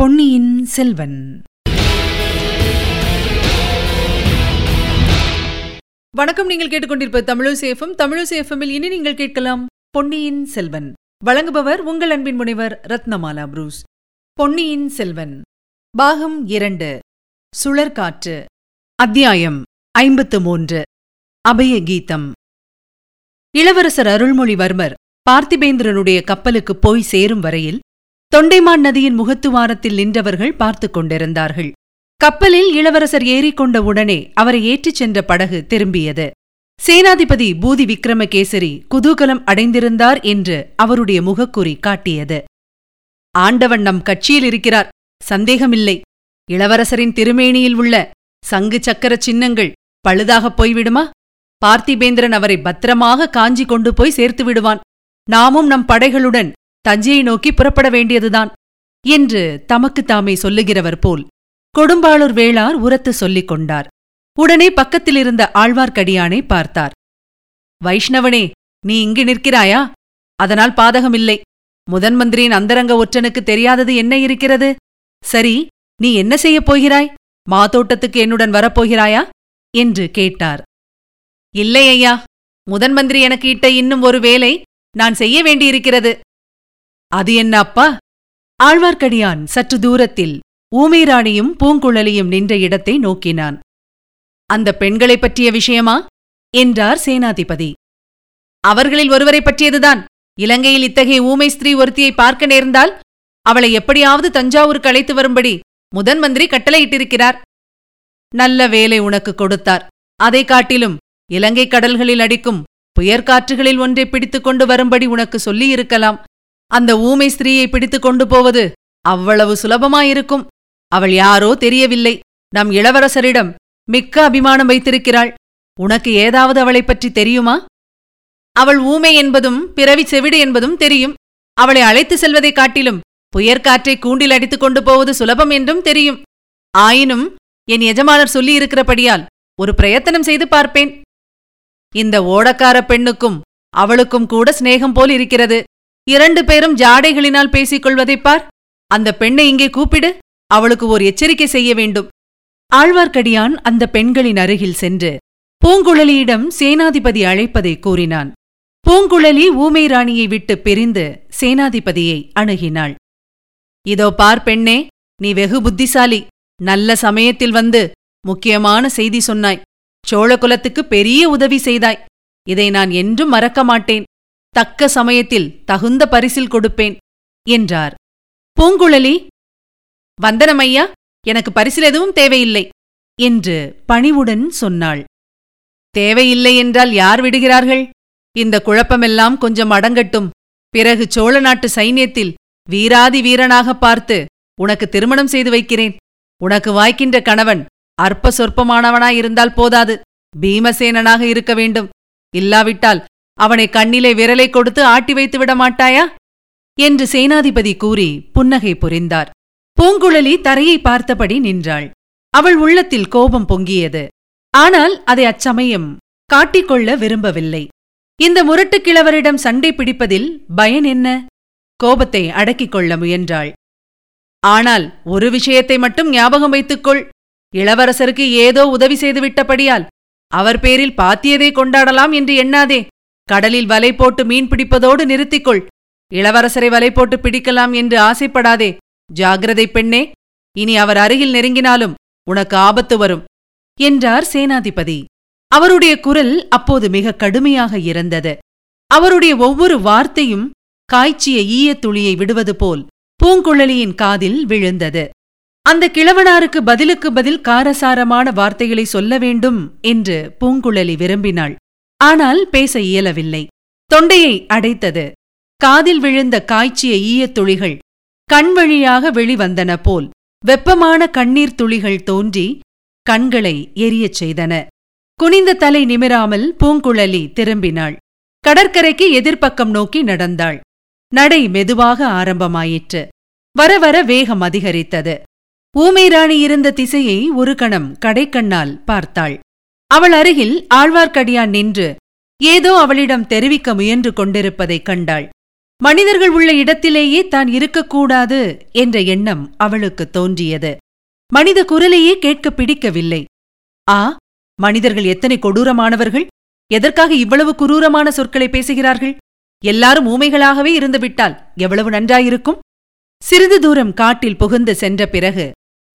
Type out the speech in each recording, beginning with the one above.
பொன்னியின் செல்வன். வணக்கம் நீங்கள் கேட்டுக்கொண்டிருப்ப தமிழசேஃபம் தமிழசேஃபமில் இனி நீங்கள் கேட்கலாம் பொன்னியின் செல்வன். வழங்குபவர் உங்கள் அன்பின் முனைவர் ரத்னமாலா புரூஸ். பொன்னியின் செல்வன். பாகம் இரண்டு. சுழற்காற்று. அத்தியாயம் ஐம்பத்து மூன்று. அபய கீதம் இளவரசர் அருள்மொழிவர்மர் பார்த்திபேந்திரனுடைய கப்பலுக்கு போய் சேரும் வரையில் தொண்டைமான் நதியின் முகத்துவாரத்தில் நின்றவர்கள் பார்த்துக் கொண்டிருந்தார்கள். கப்பலில் இளவரசர் ஏறிக்கொண்ட உடனே அவரை ஏற்றிச் சென்ற படகு திரும்பியது. சேனாதிபதி பூதி விக்ரமகேசரி குதூகலம் அடைந்திருந்தார் என்று அவருடைய முகக்குறி காட்டியது. ஆண்டவன் நம் கட்சியில் இருக்கிறார். சந்தேகமில்லை. இளவரசரின் திருமேனியில் உள்ள சங்கு சக்கர சின்னங்கள் பழுதாகப் போய்விடுமா? பார்த்திபேந்திரன் அவரை பத்திரமாக காஞ்சி கொண்டு போய் சேர்த்து விடுவான். நாமும் நம் படைகளுடன் தஞ்சையை நோக்கி புறப்பட வேண்டியதுதான் என்று தமக்கு தாமே சொல்லுகிறவர் போல் கொடும்பாளூர் வேளார் உரத்து சொல்லிக் கொண்டார். உடனே பக்கத்தில் இருந்த ஆழ்வார்க்கடியானை பார்த்தார். வைஷ்ணவனே நீ இங்கு நிற்கிறாயா? அதனால் பாதகமில்லை. முதன் மந்திரியின் அந்தரங்க ஒற்றனுக்கு தெரியாதது என்ன இருக்கிறது? சரி நீ என்ன செய்யப் போகிறாய்? மாதோட்டத்துக்கு என்னுடன் வரப்போகிறாயா? என்று கேட்டார். இல்லை ஐயா முதன் மந்திரி எனக்கு இட்ட இன்னும் ஒரு வேலை நான் செய்ய வேண்டியிருக்கிறது. அது என்ன அப்பா? ஆழ்வார்க்கடியான் சற்று தூரத்தில் ஊமைராணியும் பூங்குழலியும் நின்ற இடத்தை நோக்கினான். அந்த பெண்களைப் பற்றிய விஷயமா? என்றார் சேனாதிபதி. அவர்களில் ஒருவரைப் பற்றியதுதான். இலங்கையில் இத்தகைய ஊமை ஸ்திரீ ஒருத்தியை பார்க்க நேர்ந்தால் அவளை எப்படியாவது தஞ்சாவூருக்கு அழைத்து வரும்படி முதன் மந்திரி கட்டளையிட்டிருக்கிறார். நல்ல வேலை உனக்கு கொடுத்தார். அதை காட்டிலும் இலங்கை கடல்களில் அடிக்கும் புயற்காற்றுகளில் ஒன்றை பிடித்துக் கொண்டு வரும்படி உனக்கு சொல்லியிருக்கலாம். அந்த ஊமை ஸ்திரீயை பிடித்துக் கொண்டு போவது அவ்வளவு சுலபமாயிருக்கும். அவள் யாரோ தெரியவில்லை. நம் இளவரசரிடம் மிக்க அபிமானம் வைத்திருக்கிறாள். உனக்கு ஏதாவது அவளைப் பற்றி தெரியுமா? அவள் ஊமை என்பதும் பிறவி செவிடு என்பதும் தெரியும். அவளை அழைத்து செல்வதைக் காட்டிலும் புயற்காற்றை கூண்டில் அடித்துக் கொண்டு போவது சுலபம் என்றும் தெரியும். ஆயினும் என் எஜமானர் சொல்லியிருக்கிறபடியால் ஒரு பிரயத்தனம் செய்து பார்ப்பேன். இந்த ஓடக்கார பெண்ணுக்கும் அவளுக்கும் கூட சிநேகம் போல் இருக்கிறது. இரண்டு பேரும் ஜாடைகளினால் பேசிக்கொள்வதைப் பார். அந்த பெண்ணை இங்கே கூப்பிடு. அவளுக்கு ஓர் எச்சரிக்கை செய்ய வேண்டும். ஆழ்வார்க்கடியான் அந்த பெண்களின் அருகில் சென்று பூங்குழலியிடம் சேனாதிபதி அழைப்பதை கூறினான். பூங்குழலி ஊமை ராணியை விட்டு பிரிந்து சேனாதிபதியை அணுகினாள். இதோ பார் பெண்ணே நீ வெகு புத்திசாலி. நல்ல சமயத்தில் வந்து முக்கியமான செய்தி சொன்னாய். சோழகுலத்துக்கு பெரிய உதவி செய்தாய். இதை நான் என்றும் மறக்க மாட்டேன். தக்க சமயத்தில் தகுந்த பரிசில் கொடுப்பேன் என்றார். பூங்குழலி வந்தனமையா எனக்கு பரிசில் எதுவும் தேவையில்லை என்று பணிவுடன் சொன்னாள். தேவையில்லை என்றால் யார் விடுகிறார்கள்? இந்த குழப்பமெல்லாம் கொஞ்சம் அடங்கட்டும். பிறகு சோழ நாட்டு சைன்யத்தில் வீராதி வீரனாக பார்த்து உனக்கு திருமணம் செய்து வைக்கிறேன். உனக்கு வாய்க்கின்ற கணவன் அற்ப சொற்பமானவனாயிருந்தால் போதாது. பீமசேனனாக இருக்க வேண்டும். இல்லாவிட்டால் அவனை கண்ணிலே விரலை கொடுத்து ஆட்டி வைத்து விட மாட்டாயா என்று சேனாதிபதி கூறி புன்னகை புரிந்தார். பூங்குழலி தரையை பார்த்தபடி நின்றாள். அவள் உள்ளத்தில் கோபம் பொங்கியது. ஆனால் அதை அச்சமயம் காட்டிக்கொள்ள விரும்பவில்லை. இந்த முரட்டுக் கிழவரிடம் சண்டை பிடிப்பதில் பயன் என்ன? கோபத்தை அடக்கிக் கொள்ள முயன்றாள். ஆனால் ஒரு விஷயத்தை மட்டும் ஞாபகம் வைத்துக்கொள். இளவரசருக்கு ஏதோ உதவி செய்துவிட்டபடியால் அவர் பேரில் பாத்தியதை கொண்டாடலாம் என்று எண்ணாதே. கடலில் வலை போட்டு மீன் பிடிப்பதோடு நிறுத்திக்கொள். இளவரசரை வலை போட்டு பிடிக்கலாம் என்று ஆசைப்படாதே. ஜாகிரதை பெண்ணே இனி அவர் அருகில் நெருங்கினாலும் உனக்கு ஆபத்து வரும் என்றார் சேனாதிபதி. அவருடைய குரல் அப்போது மிக கடுமையாக இருந்தது. அவருடைய ஒவ்வொரு வார்த்தையும் காய்ச்சிய ஈயத் துளியை விடுவது போல் பூங்குழலியின் காதில் விழுந்தது. அந்த கிழவனாருக்கு பதிலுக்கு பதில் காரசாரமான வார்த்தைகளை சொல்ல வேண்டும் என்று பூங்குழலி விரும்பினாள். ஆனால் பேச இயலவில்லை. தொண்டையை அடைத்தது. காதில் விழுந்த காய்ச்சிய ஈயத் துளிகள் கண் வழியாக வெளிவந்தன போல் வெப்பமான கண்ணீர் துளிகள் தோன்றி கண்களை எரியச் செய்தன. குனிந்த தலை நிமிராமல் பூங்குழலி திரும்பினாள். கடற்கரைக்கு எதிர்ப்பக்கம் நோக்கி நடந்தாள். நடை மெதுவாக ஆரம்பமாயிற்று. வர வர வேகம் அதிகரித்தது. ஊமைராணி இருந்த திசையை ஒரு கணம் கடைக்கண்ணால் பார்த்தாள். அவள் அருகில் ஆழ்வார்க்கடியான் நின்று ஏதோ அவளிடம் தெரிவிக்க முயன்று கொண்டிருப்பதைக் கண்டாள். மனிதர்கள் உள்ள இடத்திலேயே தான் இருக்கக்கூடாது என்ற எண்ணம் அவளுக்கு தோன்றியது. மனித குரலையே கேட்க பிடிக்கவில்லை. ஆ மனிதர்கள் எத்தனை கொடூரமானவர்கள்? எதற்காக இவ்வளவு குரூரமான சொற்களை பேசுகிறார்கள்? எல்லாரும் ஊமைகளாகவே இருந்துவிட்டால் எவ்வளவு நன்றாயிருக்கும்? சிறிது தூரம் காட்டில் புகுந்து சென்ற பிறகு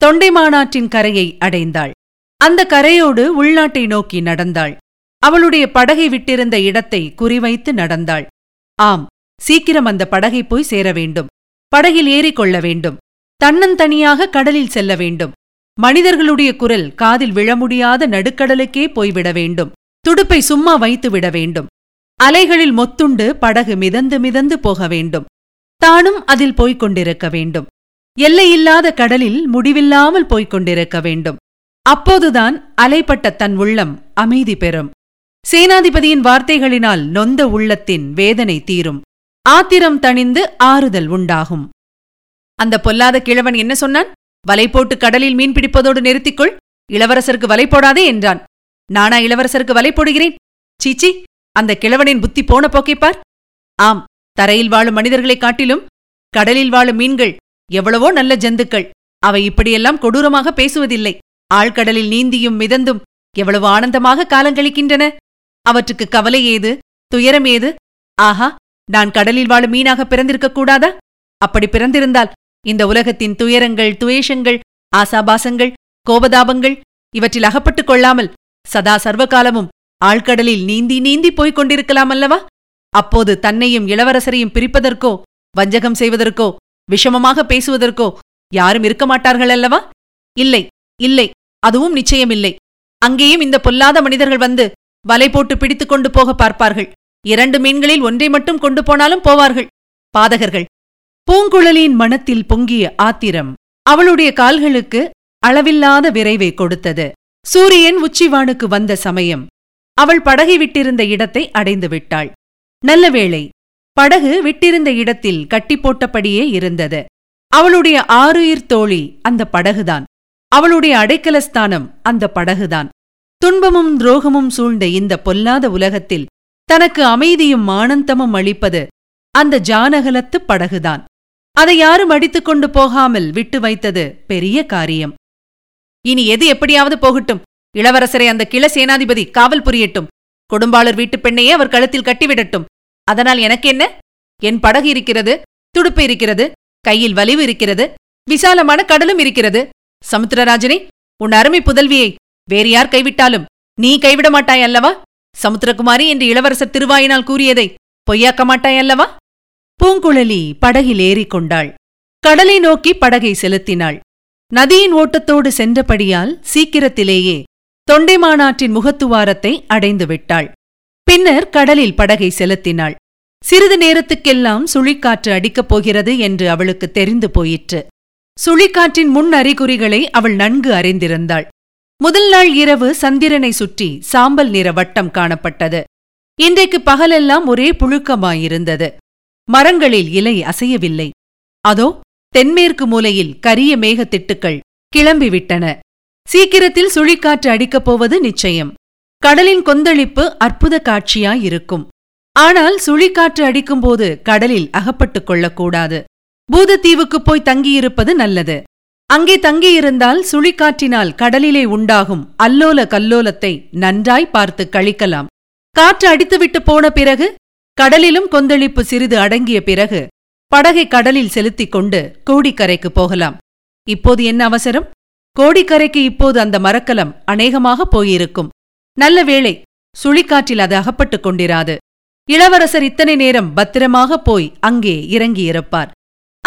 தொண்டைமானாற்றின் கரையை அடைந்தாள். அந்த கரையோடு உள்நாட்டை நோக்கி நடந்தாள். அவளுடைய படகை விட்டிருந்த இடத்தை குறிவைத்து நடந்தாள். ஆம் சீக்கிரம் அந்த படகை போய் சேர வேண்டும். படகில் ஏறிக்கொள்ள வேண்டும். தன்னந்தனியாக கடலில் செல்ல வேண்டும். மனிதர்களுடைய குரல் காதில் விழ முடியாத நடுக்கடலுக்கே போய்விட வேண்டும். துடுப்பை சும்மா வைத்து விட வேண்டும். அலைகளில் மொத்துண்டு படகு மிதந்து மிதந்து போக வேண்டும். தானும் அதில் போய்க் கொண்டிருக்க வேண்டும். எல்லையில்லாத கடலில் முடிவில்லாமல் போய்க் கொண்டிருக்க வேண்டும். அப்போதுதான் அலைப்பட்ட தன் உள்ளம் அமைதி பெறும். சேனாதிபதியின் வார்த்தைகளினால் நொந்த உள்ளத்தின் வேதனை தீரும். ஆத்திரம் தணிந்து ஆறுதல் உண்டாகும். அந்த பொல்லாத கிழவன் என்ன சொன்னான்? வலை போட்டு கடலில் மீன் பிடிப்பதோடு நிறுத்திக்கொள். இளவரசருக்கு வலை போடாதே என்றான். நானா இளவரசருக்கு வலை போடுகிறேன்? சீச்சி அந்த கிழவனின் புத்தி போன போக்கைப்பார் ஆம் தரையில் வாழும் மனிதர்களைக் காட்டிலும் கடலில் வாழும் மீன்கள் எவ்வளவோ நல்ல ஜந்துக்கள். அவை இப்படியெல்லாம் கொடூரமாக பேசுவதில்லை. ஆழ்கடலில் நீந்தியும் மிதந்தும் எவ்வளவு ஆனந்தமாக காலங்கழிக்கின்றன அவற்றுக்கு கவலை ஏது? துயரம் ஏது? ஆஹா நான் கடலில் வாழும் மீனாக பிறந்திருக்கக் கூடாதா? அப்படி பிறந்திருந்தால் இந்த உலகத்தின் துயரங்கள் துவேஷங்கள் ஆசாபாசங்கள் கோபதாபங்கள் இவற்றில் அகப்பட்டுக் கொள்ளாமல் சதா சர்வகாலமும் ஆழ்கடலில் நீந்தி நீந்தி போய்க் கொண்டிருக்கலாம் அல்லவா? அப்போது தன்னையும் இளவரசரையும் பிரிப்பதற்கோ வஞ்சகம் செய்வதற்கோ விஷமமாக பேசுவதற்கோ யாரும் இருக்க மாட்டார்கள் அல்லவா? இல்லை இல்லை அதுவும் நிச்சயமில்லை. அங்கேயும் இந்த பொல்லாத மனிதர்கள் வந்து வலை போட்டு பிடித்துக் கொண்டு போக பார்ப்பார்கள். இரண்டு மீன்களில் ஒன்றை மட்டும் கொண்டு போனாலும் போவார்கள். பாதகர்கள். பூங்குழலியின் மனத்தில் பொங்கிய ஆத்திரம் அவளுடைய கால்களுக்கு அளவில்லாத விரைவை கொடுத்தது. சூரியன் உச்சிவானுக்கு வந்த சமயம் அவள் படகை விட்டிருந்த இடத்தை அடைந்து விட்டாள். நல்ல வேளை படகு விட்டிருந்த இடத்தில் கட்டி போட்டபடியே இருந்தது. அவளுடைய ஆறுயிர் தோழி அந்த படகுதான். அவளுடைய அடைக்கலஸ்தானம் அந்த படகுதான். துன்பமும் துரோகமும் சூழ்ந்த இந்த பொல்லாத உலகத்தில் தனக்கு அமைதியும் ஆனந்தமும் அளிப்பது அந்த ஜானகலத்து படகுதான். அதை யாரும் அடித்துக் கொண்டு போகாமல் விட்டு வைத்தது பெரிய காரியம். இனி எது எப்படியாவது போகட்டும். இளவரசரை அந்த கிள சேனாதிபதி காவல் புரியட்டும். கொடும்பாளர் வீட்டுப் பெண்ணையே அவர் கழுத்தில் கட்டிவிடட்டும். அதனால் எனக்கு என்ன என் படகு இருக்கிறது துடுப்பு இருக்கிறது கையில் வலிவு இருக்கிறது விசாலமான கடலும் இருக்கிறது. சமுத்திரராஜனே உன் அருமை புதல்வியை வேறு யார் கைவிட்டாலும் நீ கைவிட மாட்டாய் அல்லவா? சமுத்திரகுமாரி என்று இளவரசர் திருவாயினால் கூறியதை பொய்யாக்க மாட்டாய் அல்லவா? பூங்குழலி படகில் ஏறிக்கொண்டாள் கடலை நோக்கி படகை செலுத்தினாள். நதியின் ஓட்டத்தோடு சென்றபடியால் சீக்கிரத்திலேயே தொண்டைமானாற்றின் முகத்துவாரத்தை அடைந்து விட்டாள். பின்னர் கடலில் படகை செலுத்தினாள். சிறிது நேரத்துக்கெல்லாம் சுழிக்காற்று அடிக்கப் போகிறது என்று அவளுக்கு தெரிந்து போயிற்று. சுழிக்காற்றின் முன் அறிகுறிகளை அவள் நன்கு அறிந்திருந்தாள். முதல் நாள் இரவு சந்திரனை சுற்றி சாம்பல் நிற வட்டம் காணப்பட்டது. இன்றைக்கு பகலெல்லாம் ஒரே புழுக்கமாயிருந்தது. மரங்களில் இலை அசையவில்லை. அதோ தென்மேற்கு மூலையில் கரிய மேகத்திட்டுக்கள் கிளம்பிவிட்டன. சீக்கிரத்தில் சுழிக்காற்று அடிக்கப் போவது நிச்சயம். கடலின் கொந்தளிப்பு அற்புத காட்சியாயிருக்கும். ஆனால் சுழிக்காற்று அடிக்கும்போது கடலில் அகப்பட்டுக் கொள்ளக்கூடாது. பூதத்தீவுக்குப் போய் தங்கியிருப்பது நல்லது. அங்கே தங்கியிருந்தால் சுழிக்காற்றினால் கடலிலே உண்டாகும் அல்லோல கல்லோலத்தை நன்றாய் பார்த்து கழிக்கலாம். காற்று அடித்துவிட்டு போன பிறகு கடலிலும் கொந்தளிப்பு சிறிது அடங்கிய பிறகு படகை கடலில் செலுத்திக் கொண்டு கோடிக்கரைக்கு போகலாம். இப்போது என்ன அவசரம்? கோடிக்கரைக்கு இப்போது அந்த மரக்கலம் அநேகமாக போயிருக்கும். நல்ல வேளை சுழிக்காற்றில் அது அகப்பட்டுக் கொண்டிராது. இளவரசர் இத்தனை நேரம் பத்திரமாக போய் அங்கே இறங்கியிருப்பார்.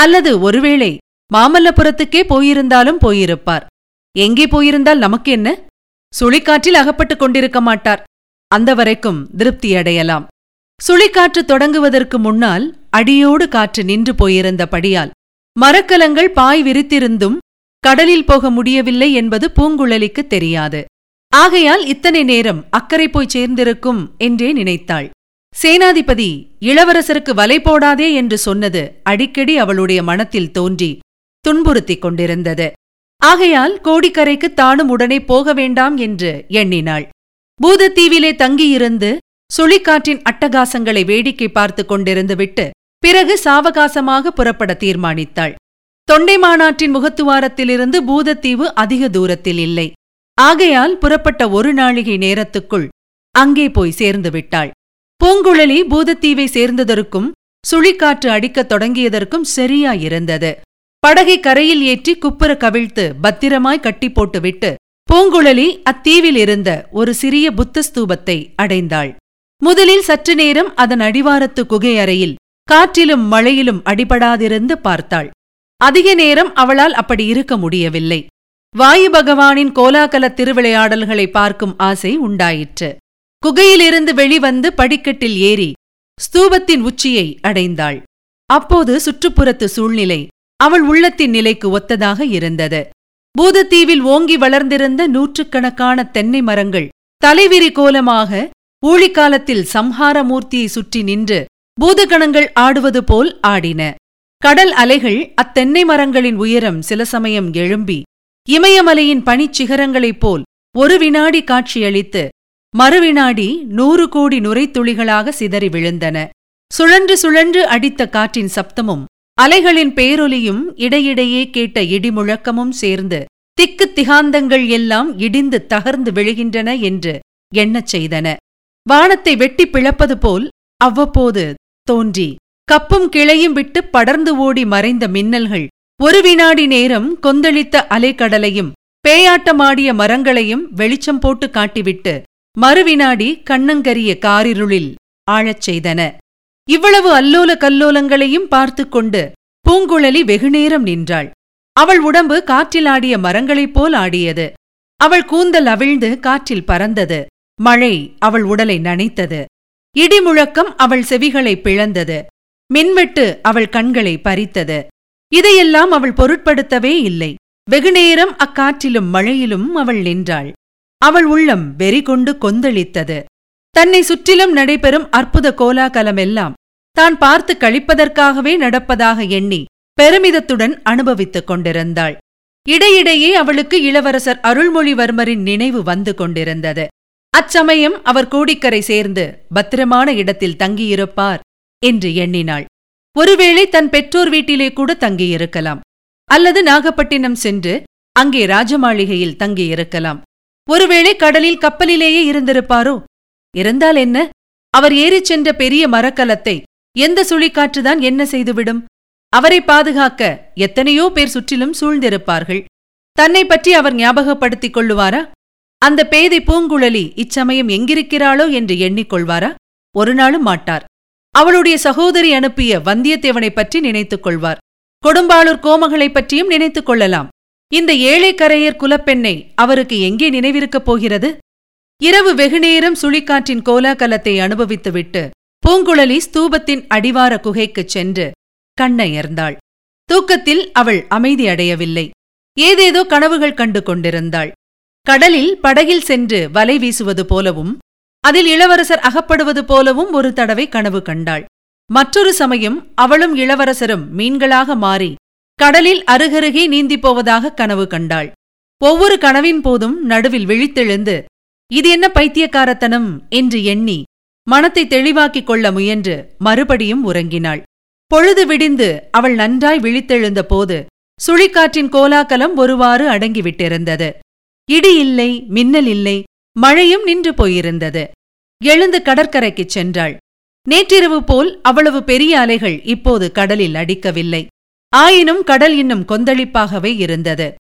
அல்லது ஒருவேளை மாமல்லபுரத்துக்கே போயிருந்தாலும் போயிருப்பார். எங்கே போயிருந்தால் நமக்கு என்ன? சுழிக்காற்றில் அகப்பட்டுக் கொண்டிருக்க மாட்டார். அந்த வரைக்கும் திருப்தியடையலாம் சுழிக்காற்று தொடங்குவதற்கு முன்னால் அடியோடு காற்று நின்று போயிருந்தபடியால் மரக்கலங்கள் பாய் விரித்திருந்தும் கடலில் போக முடியவில்லை என்பது பூங்குழலிக்கு தெரியாது. ஆகையால் இத்தனை நேரம் அக்கறை போய் சேர்ந்திருக்கும் என்றே நினைத்தாள். சேனாதிபதி இளவரசருக்கு வலை போடாதே என்று சொன்னது அடிக்கடி அவளுடைய மனத்தில் தோன்றி துன்புறுத்திக் கொண்டிருந்தது. ஆகையால் கோடிக்கரைக்கு தானும் உடனே போக வேண்டாம் என்று எண்ணினாள். பூதத்தீவிலே தங்கியிருந்து சுழிக்காற்றின் அட்டகாசங்களை வேடிக்கை பார்த்துக் கொண்டிருந்துவிட்டு பிறகு சாவகாசமாக புறப்பட தீர்மானித்தாள். தொண்டை மாநாட்டின் முகத்துவாரத்திலிருந்து பூதத்தீவு அதிக தூரத்தில் இல்லை. ஆகையால் புறப்பட்ட ஒரு நாழிகை நேரத்துக்குள் அங்கே போய் சேர்ந்து விட்டாள். பூங்குழலி பூதத்தீவை சேர்ந்ததற்கும் சுழிக்காற்று அடிக்கத் தொடங்கியதற்கும் சரியாயிருந்தது. படகை கரையில் ஏற்றி குப்புற கவிழ்த்து பத்திரமாய் கட்டி போட்டுவிட்டு பூங்குழலி அத்தீவில் இருந்த ஒரு சிறிய புத்த ஸ்தூபத்தை அடைந்தாள். முதலில் சற்று நேரம் அதன் அடிவாரத்து குகை அறையில் காற்றிலும் மழையிலும் அடிபடாதிருந்து பார்த்தாள். அதிக நேரம் அவளால் அப்படி இருக்க முடியவில்லை. வாயு பகவானின் கோலாகல திருவிளையாடல்களை பார்க்கும் ஆசை உண்டாயிற்று. குகையிலிருந்து வெளிவந்து படிக்கட்டில் ஏறி ஸ்தூபத்தின் உச்சியை அடைந்தாள். அப்போது சுற்றுப்புறத்து சூழ்நிலை அவள் உள்ளத்தின் நிலைக்கு ஒத்ததாக இருந்தது. பூதத்தீவில் ஓங்கி வளர்ந்திருந்த நூற்றுக்கணக்கான தென்னை மரங்கள் தலைவிரி கோலமாக ஊழிக்காலத்தில் சம்ஹாரமூர்த்தியை சுற்றி நின்று பூதகணங்கள் ஆடுவது போல் ஆடின. கடல் அலைகள் அத்தென்னை மரங்களின் உயரம் சில சமயம் எழும்பி இமயமலையின் பனிச்சிகரங்களைப் போல் ஒரு வினாடி காட்சியளித்து மறுவினாடி நூறு கோடி நுரைத்துளிகளாக சிதறி விழுந்தன. சுழன்று சுழன்று அடித்த காற்றின் சப்தமும் அலைகளின் பேரொலியும் இடையிடையே கேட்ட இடிமுழக்கமும் சேர்ந்து திக்கு திகாந்தங்கள் எல்லாம் இடிந்து தகர்ந்து விழுகின்றன என்று எண்ணச் செய்தன. வானத்தை வெட்டி பிளப்பது போல் அவ்வப்போது தோன்றி கப்பும் கிளையும் விட்டு படர்ந்து ஓடி மறைந்த மின்னல்கள் ஒரு வினாடி நேரம் கொந்தளித்த அலைக்கடலையும் பேயாட்டமாடிய மரங்களையும் வெளிச்சம் போட்டு காட்டிவிட்டு மறுவினாடி கண்ணங்கரிய காரிருளில் ஆழச் செய்தன. இவ்வளவு அல்லோல கல்லோலங்களையும் பார்த்து கொண்டு பூங்குழலி வெகுநேரம் நின்றாள். அவள் உடம்பு காற்றில் ஆடிய மரங்களைப் போல் ஆடியது. அவள் கூந்தல் அவிழ்ந்து காற்றில் பறந்தது. மழை அவள் உடலை நனைத்தது. இடிமுழக்கம் அவள் செவிகளை பிளந்தது. மின்வெட்டு அவள் கண்களை பறித்தது. இதையெல்லாம் அவள் பொருட்படுத்தவே இல்லை. வெகுநேரம் அக்காற்றிலும் மழையிலும் அவள் நின்றாள். அவள் உள்ளம் வெறி கொண்டு கொந்தளித்தது. தன்னை சுற்றிலும் நடைபெறும் அற்புத கோலாகலமெல்லாம் தான் பார்த்து கழிப்பதற்காகவே நடப்பதாக எண்ணி பெருமிதத்துடன் அனுபவித்துக் கொண்டிருந்தாள். இடையிடையே அவளுக்கு இளவரசர் அருள்மொழிவர்மரின் நினைவு வந்து கொண்டிருந்தது. அச்சமயம் அவர் கோடிக்கரை சேர்ந்து பத்திரமான இடத்தில் தங்கியிருப்பார் என்று எண்ணினாள். ஒருவேளை தன் பெற்றோர் வீட்டிலே கூட தங்கியிருக்கலாம். அல்லது நாகப்பட்டினம் சென்று அங்கே ராஜமாளிகையில் தங்கியிருக்கலாம். ஒருவேளை கடலில் கப்பலிலேயே இருந்திருப்பாரோ? இருந்தால் என்ன? அவர் ஏறிச் சென்ற பெரிய மரக்கலத்தை எந்த சுழிக்காற்றுதான் என்ன செய்துவிடும்? அவரை பாதுகாக்க எத்தனையோ பேர் சுற்றிலும் சூழ்ந்திருப்பார்கள். தன்னை பற்றி அவர் ஞாபகப்படுத்திக் கொள்ளுவாரா? அந்த பேதை பூங்குழலி இச்சமயம் எங்கிருக்கிறாளோ என்று எண்ணிக்கொள்வாரா? ஒரு நாளும் மாட்டார். அவளுடைய சகோதரி அனுப்பிய வந்தியத்தேவனை பற்றி நினைத்துக் கொள்வார். கொடும்பாளூர் கோமகளைப் பற்றியும் நினைத்துக் கொள்ளலாம். இந்த ஏழைக்கரையர் குலப்பெண்ணை அவருக்கு எங்கே நினைவிருக்கப் போகிறது? இரவு வெகுநேரம் சுழிக்காற்றின் கோலாகலத்தை அனுபவித்துவிட்டு பூங்குழலி ஸ்தூபத்தின் அடிவார குகைக்குச் சென்று கண்ணயர்ந்தாள். தூக்கத்தில் அவள் அமைதியடையவில்லை ஏதேதோ கனவுகள் கண்டு கொண்டிருந்தாள். கடலில் படகில் சென்று வலை வீசுவது போலவும் அதில் இளவரசர் அகப்படுவது போலவும் ஒரு தடவை கனவு கண்டாள். மற்றொரு சமயம் அவளும் இளவரசரும் மீன்களாக மாறி கடலில் அருகருகே நீந்திப் போவதாக கனவு கண்டாள். ஒவ்வொரு கனவின் போதும் நடுவில் விழித்தெழுந்து இது என்ன பைத்தியக்காரத்தனம்? என்று எண்ணி மனத்தை தெளிவாக்கிக் கொள்ள முயன்று மறுபடியும் உறங்கினாள். பொழுது விடிந்து அவள் நன்றாய் விழித்தெழுந்த போது சுழிக்காற்றின் கோலாகலம் ஒருவாறு அடங்கிவிட்டிருந்தது இடி இல்லை மின்னல் இல்லை மழையும் நின்று போயிருந்தது. எழுந்து கடற்கரைக்குச் சென்றாள். நேற்றிரவு போல் அவ்வளவு பெரிய அலைகள் இப்போது கடலில் அடிக்கவில்லை. ஆயினும் கடல் இன்னும் கொந்தளிப்பாகவே இருந்தது.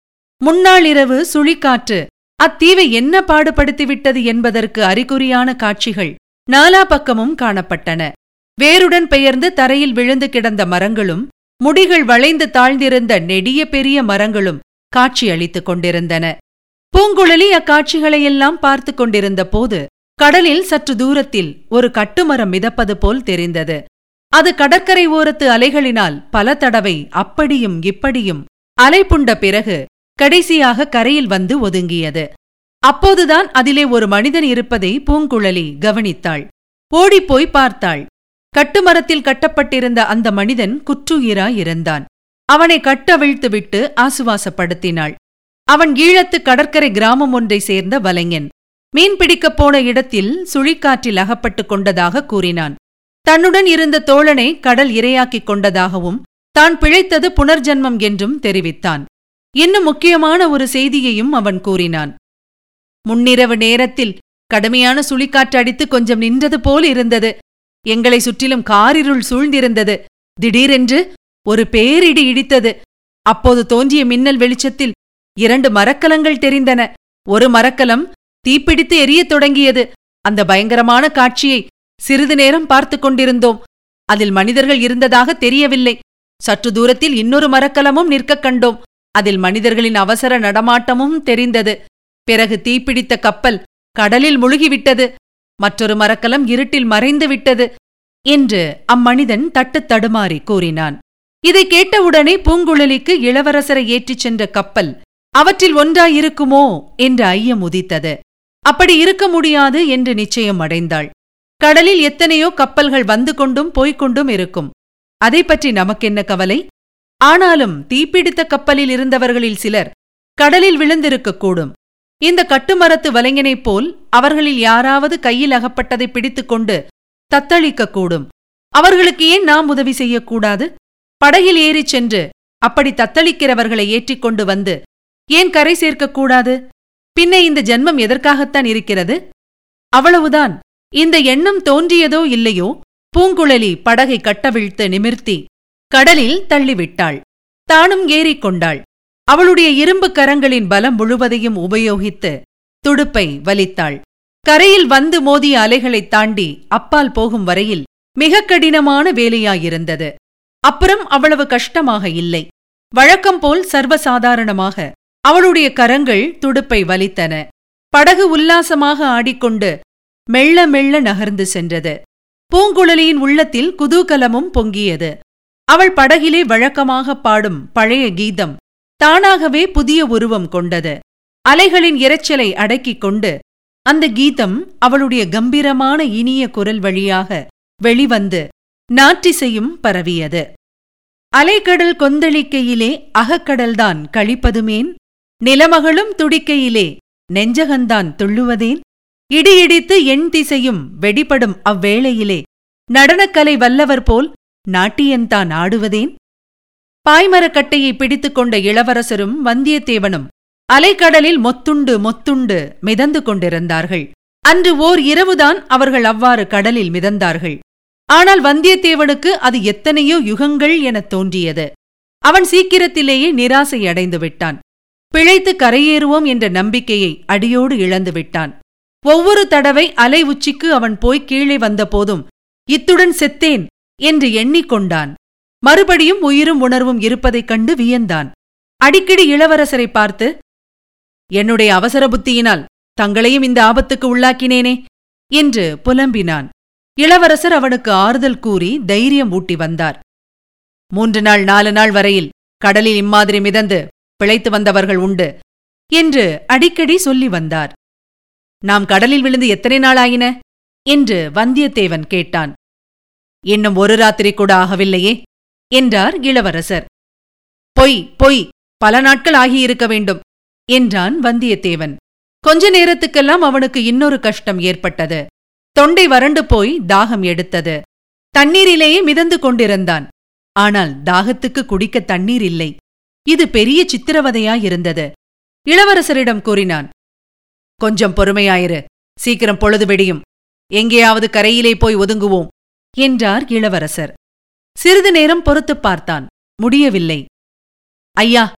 முன்னாள் இரவு சுழிக்காற்று அத்தீவை என்ன பாடுபடுத்திவிட்டது என்பதற்கு அறிகுறியான காட்சிகள் நாலா பக்கமும் காணப்பட்டன. வேருடன் பெயர்ந்து தரையில் விழுந்து கிடந்த மரங்களும் முடிகள் வளைந்து தாழ்ந்திருந்த நெடிய பெரிய மரங்களும் காட்சியளித்துக் கொண்டிருந்தன. பூங்குழலி அக்காட்சிகளையெல்லாம் பார்த்து கொண்டிருந்த போது கடலில் சற்று தூரத்தில் ஒரு கட்டுமரம் மிதப்பது போல் தெரிந்தது. அது கடற்கரை ஓரத்து அலைகளினால் பல தடவை அப்படியும் இப்படியும் அலைப்புண்ட பிறகு கடைசியாக கரையில் வந்து ஒதுங்கியது. அப்போதுதான் அதிலே ஒரு மனிதன் இருப்பதை பூங்குழலி கவனித்தாள். ஓடிப்போய் பார்த்தாள். கட்டுமரத்தில் கட்டப்பட்டிருந்த அந்த மனிதன் குற்றுயிராயிருந்தான். அவனை கட்டவிழ்த்துவிட்டு ஆசுவாசப்படுத்தினாள். அவன் ஈழத்து கடற்கரை கிராமம் ஒன்றை சேர்ந்த வலைஞன். மீன் பிடிக்கப் போன இடத்தில் சுழிக்காற்றில் அகப்பட்டுக் கொண்டதாக கூறினான். தன்னுடன் இருந்த தோழனை கடல் இரையாக்கிக் கொண்டதாகவும் தான் பிழைத்தது புனர்ஜன்மம் என்றும் தெரிவித்தான். இன்னும் முக்கியமான ஒரு செய்தியையும் அவன் கூறினான். முன்னிரவு நேரத்தில் கடுமையான சுழிக்காற்று அடித்து கொஞ்சம் நின்றது போல் இருந்தது. எங்களை சுற்றிலும் காரிருள் சூழ்ந்திருந்தது. திடீரென்று ஒரு பேரிடி இடித்தது. அப்போது தோன்றிய மின்னல் வெளிச்சத்தில் இரண்டு மரக்கலங்கள் தெரிந்தன. ஒரு மரக்கலம் தீப்பிடித்து எரியத் தொடங்கியது. அந்த பயங்கரமான காட்சியை சிறிது நேரம் பார்த்துக் கொண்டிருந்தோம். அதில் மனிதர்கள் இருந்ததாக தெரியவில்லை. சற்று தூரத்தில் இன்னொரு மரக்கலமும் நிற்கக் கண்டோம். அதில் மனிதர்களின் அவசர நடமாட்டமும் தெரிந்தது. பிறகு தீப்பிடித்த கப்பல் கடலில் முழுகிவிட்டது. மற்றொரு மரக்கலம் இருட்டில் மறைந்து விட்டது என்று அம்மனிதன் தட்டுத் தடுமாறி கூறினான். இதை கேட்டவுடனே பூங்குழலிக்கு இளவரசரை ஏற்றிச் சென்ற கப்பல் அவற்றில் ஒன்றாயிருக்குமோ என்று ஐயம் உதித்தது. அப்படி இருக்க முடியாது என்று நிச்சயம் அடைந்தாள். கடலில் எத்தனையோ கப்பல்கள் வந்து கொண்டும் போய்க் கொண்டும் இருக்கும். அதை பற்றி நமக்கென்ன கவலை? ஆனாலும் தீப்பிடித்த கப்பலில் இருந்தவர்களில் சிலர் கடலில் விழுந்திருக்கக்கூடும் இந்த கட்டுமரத்து வலைஞனைப் போல் அவர்களில் யாராவது கையில் அகப்பட்டதை பிடித்துக்கொண்டு தத்தளிக்கக்கூடும் அவர்களுக்கு ஏன் நாம் உதவி செய்யக்கூடாது படகில் ஏறிச் சென்று அப்படி தத்தளிக்கிறவர்களை ஏற்றிக் கொண்டு வந்து ஏன் கரை சேர்க்கக்கூடாது பின்ன இந்த ஜென்மம் எதற்காகத்தான் இருக்கிறது? அவ்வளவுதான். இந்த எண்ணம் தோன்றியதோ இல்லையோ? பூங்குழலி படகை கட்டவிழ்த்து நிமிர்த்தி கடலில் தள்ளிவிட்டாள். தானும் ஏறிக்கொண்டாள் அவளுடைய இரும்பு கரங்களின் பலம் முழுவதையும் உபயோகித்து துடுப்பை வலித்தாள். கரையில் வந்து மோதிய அலைகளைத் தாண்டி அப்பால் போகும் வரையில் மிக கடினமான வேலையாயிருந்தது. அப்புறம் அவ்வளவு கஷ்டமாக இல்லை. வழக்கம்போல் சர்வசாதாரணமாக அவளுடைய கரங்கள் துடுப்பை வலித்தன. படகு உல்லாசமாக ஆடிக்கொண்டு மெல்ல மெல்ல நகர்ந்து சென்றது. பூங்குழலியின் உள்ளத்தில் குதூகலமும் பொங்கியது. அவள் படகிலே வழக்கமாக பாடும் பழைய கீதம் தானாகவே புதிய உருவம் கொண்டது. அலைகளின் இரைச்சலை அடக்கிக் கொண்டு அந்த கீதம் அவளுடைய கம்பீரமான இனிய குரல் வழியாக வெளிவந்து நாற்றிசையும் பரவியது. அலைக்கடல் கொந்தளிக்கையிலே அகக்கடல்தான் கழிப்பதுமேன் நிலமகளும் துடிக்கையிலே நெஞ்சகந்தான் துள்ளுவதேன் இடியிடித்து எண் திசையும் வெடிபடும் அவ்வேளையிலே. நடனக்கலை வல்லவர் போல் நாட்டியன்தான் ஆடுவதேன்? பாய்மரக்கட்டையை பிடித்துக் கொண்ட இளவரசரும் வந்தியத்தேவனும் அலைக்கடலில் மொத்துண்டு மொத்துண்டு மிதந்து கொண்டிருந்தார்கள். அன்று ஓர் இரவுதான் அவர்கள் அவ்வாறு கடலில் மிதந்தார்கள். ஆனால் வந்தியத்தேவனுக்கு அது எத்தனையோ யுகங்கள் எனத் தோன்றியது. அவன் சீக்கிரத்திலேயே நிராசை அடைந்து விட்டான். பிழைத்து கரையேறுவோம் என்ற நம்பிக்கையை அடியோடு இழந்து விட்டான். ஒவ்வொரு தடவை அலை உச்சிக்கு அவன் போய் கீழே வந்தபோதும் இத்துடன் செத்தேன் என்று எண்ணிக்கொண்டான். மறுபடியும் உயிரும் உணர்வும் இருப்பதைக் கண்டு வியந்தான். அடிக்கடி இளவரசரை பார்த்து என்னுடைய அவசர புத்தியினால் தங்களையும் இந்த ஆபத்துக்கு உள்ளாக்கினேனே என்று புலம்பினான். இளவரசர் அவனுக்கு ஆறுதல் கூறி தைரியம் ஊட்டி வந்தார். மூன்று நாள் நாலு நாள் வரையில் கடலில் இம்மாதிரி மிதந்து பிழைத்து வந்தவர்கள் உண்டு என்று அடிக்கடி சொல்லி வந்தார். நாம் கடலில் விழுந்து எத்தனை நாள் ஆயின என்று வந்தியத்தேவன் கேட்டான். இன்னும் ஒரு ராத்திரி கூட ஆகவில்லையே என்றார் இளவரசர். பொய் பொய் பல நாட்கள் ஆகியிருக்க வேண்டும் என்றான் வந்தியத்தேவன். கொஞ்ச நேரத்துக்கெல்லாம் அவனுக்கு இன்னொரு கஷ்டம் ஏற்பட்டது. தொண்டை வறண்டு போய் தாகம் எடுத்தது. தண்ணீரிலேயே மிதந்து கொண்டிருந்தான். ஆனால் தாகத்துக்கு குடிக்க தண்ணீர் இல்லை. இது பெரிய சித்திரவதையாயிருந்தது. இளவரசரிடம் கூறினான் கொஞ்சம் பொறுமையாயிரு. சீக்கிரம் பொழுது வெடியும். எங்கேயாவது கரையிலே போய் ஒதுங்குவோம் என்றார் இளவரசர். சிறிது நேரம் பொறுத்துப் பார்த்தான். முடியவில்லை. ஐயா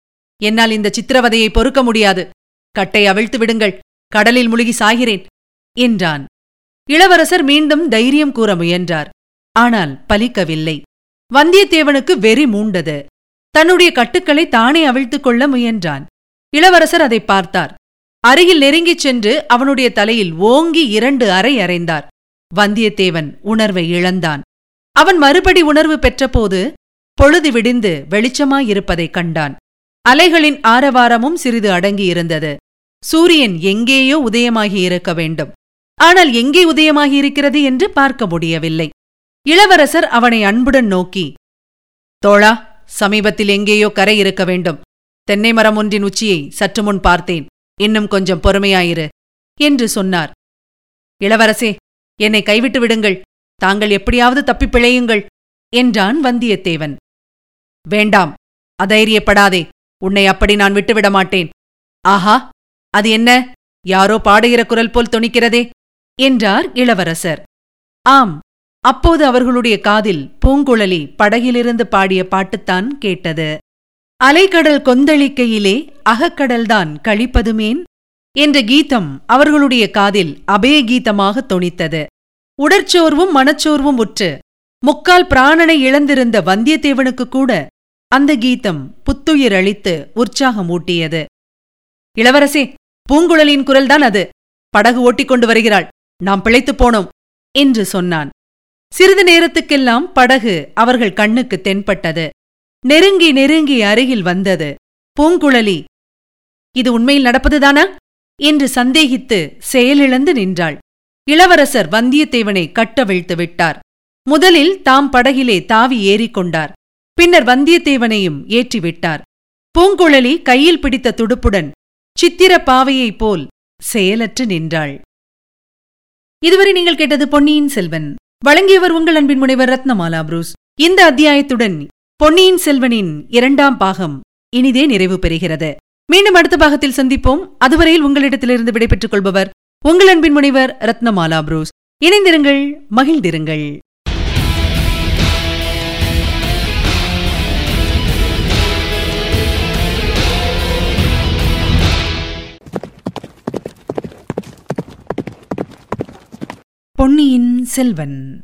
என்னால் இந்த சித்திரவதையை பொறுக்க முடியாது. கட்டை அவிழ்த்து விடுங்கள். கடலில் முழுகி சாகிறேன் என்றான். இளவரசர் மீண்டும் தைரியம் கூற முயன்றார். ஆனால் பலிக்கவில்லை. வந்தியத்தேவனுக்கு வெறி மூண்டது. தன்னுடைய கட்டுக்களை தானே அவிழ்த்துக் கொள்ள முயன்றான். இளவரசர் அதை பார்த்தார். அருகில் நெருங்கிச் சென்று அவனுடைய தலையில் ஓங்கி இரண்டு அறை அறைந்தார். வந்தியத்தேவன் உணர்வை இழந்தான். அவன் மறுபடி உணர்வு பெற்றபோது பொழுது விடிந்து வெளிச்சமாயிருப்பதைக் கண்டான். அலைகளின் ஆரவாரமும் சிறிது அடங்கியிருந்தது. சூரியன் எங்கேயோ உதயமாகியிருக்க வேண்டும். ஆனால் எங்கே உதயமாகியிருக்கிறது என்று பார்க்க முடியவில்லை. இளவரசர் அவனை அன்புடன் நோக்கி தோழா சமீபத்தில் எங்கேயோ கரை இருக்க வேண்டும். தென்னை மரம் ஒன்றின் உச்சியை சற்று முன் பார்த்தேன். இன்னும் கொஞ்சம் பொறுமையாயிரு என்று சொன்னார். இளவரசே என்னை கைவிட்டு விடுங்கள். தாங்கள் எப்படியாவது தப்பிப் பிழையுங்கள் என்றான் வந்தியத்தேவன். வேண்டாம் அதைரியப்படாதே. உன்னை அப்படி நான் விட்டுவிட மாட்டேன். ஆஹா! அது என்ன? யாரோ பாடுகிற குரல் போல் துணிக்கிறதே என்றார் இளவரசர். ஆம் அப்போது அவர்களுடைய காதில் பூங்குழலி படகிலிருந்து பாடிய பாட்டுத்தான் கேட்டது. அலைக்கடல் கொந்தளிக்கையிலே அகக்கடல்தான் கழிப்பதுமேன் என்ற கீதம் அவர்களுடைய காதில் அபய கீதமாக தொனித்தது. உடற்சோர்வும் மனச்சோர்வும் உற்று முக்கால் பிராணனை இழந்திருந்த வந்தியத்தேவனுக்கு கூட அந்த கீதம் புத்துயிர் அளித்து உற்சாகமூட்டியது. இளவரசே பூங்குழலியின் குரல்தான் அது. படகு ஓட்டிக் கொண்டு வருகிறாள். நாம் பிழைத்துப் போனோம் என்று சொன்னான். சிறிது நேரத்துக்கெல்லாம் படகு அவர்கள் கண்ணுக்கு தென்பட்டது. நெருங்கி நெருங்கி அருகில் வந்தது. பூங்குழலி இது உண்மையில் நடப்பதுதானா? என்று சந்தேகித்து செயலிழந்து நின்றாள். இளவரசர் வந்தியத்தேவனை கட்டவிழ்த்து விட்டார். முதலில் தாம் படகிலே தாவி ஏறிக்கொண்டார் பின்னர் வந்தியத்தேவனையும் ஏற்றிவிட்டார் பூங்குழலி கையில் பிடித்த துடுப்புடன் சித்திர பாவையைப் போல் செயலற்று நின்றாள். இதுவரை நீங்கள் கேட்டது பொன்னியின் செல்வன். வழங்கியவர் உங்கள் அன்பின் முனைவர் ரத்னமாலா புரூஸ். இந்த அத்தியாயத்துடன் பொன்னியின் செல்வனின் இரண்டாம் பாகம் இனிதே நிறைவு பெறுகிறது. மீண்டும் அடுத்த பாகத்தில் சந்திப்போம். அதுவரையில் உங்களிடத்திலிருந்து விடைபெற்றுக் கொள்பவர் உங்கள் அன்பின் முனைவர் ரத்னமாலா புரூஸ். இணைந்திருங்கள் மகிழ்ந்திருங்கள். பொன்னியின் செல்வன்.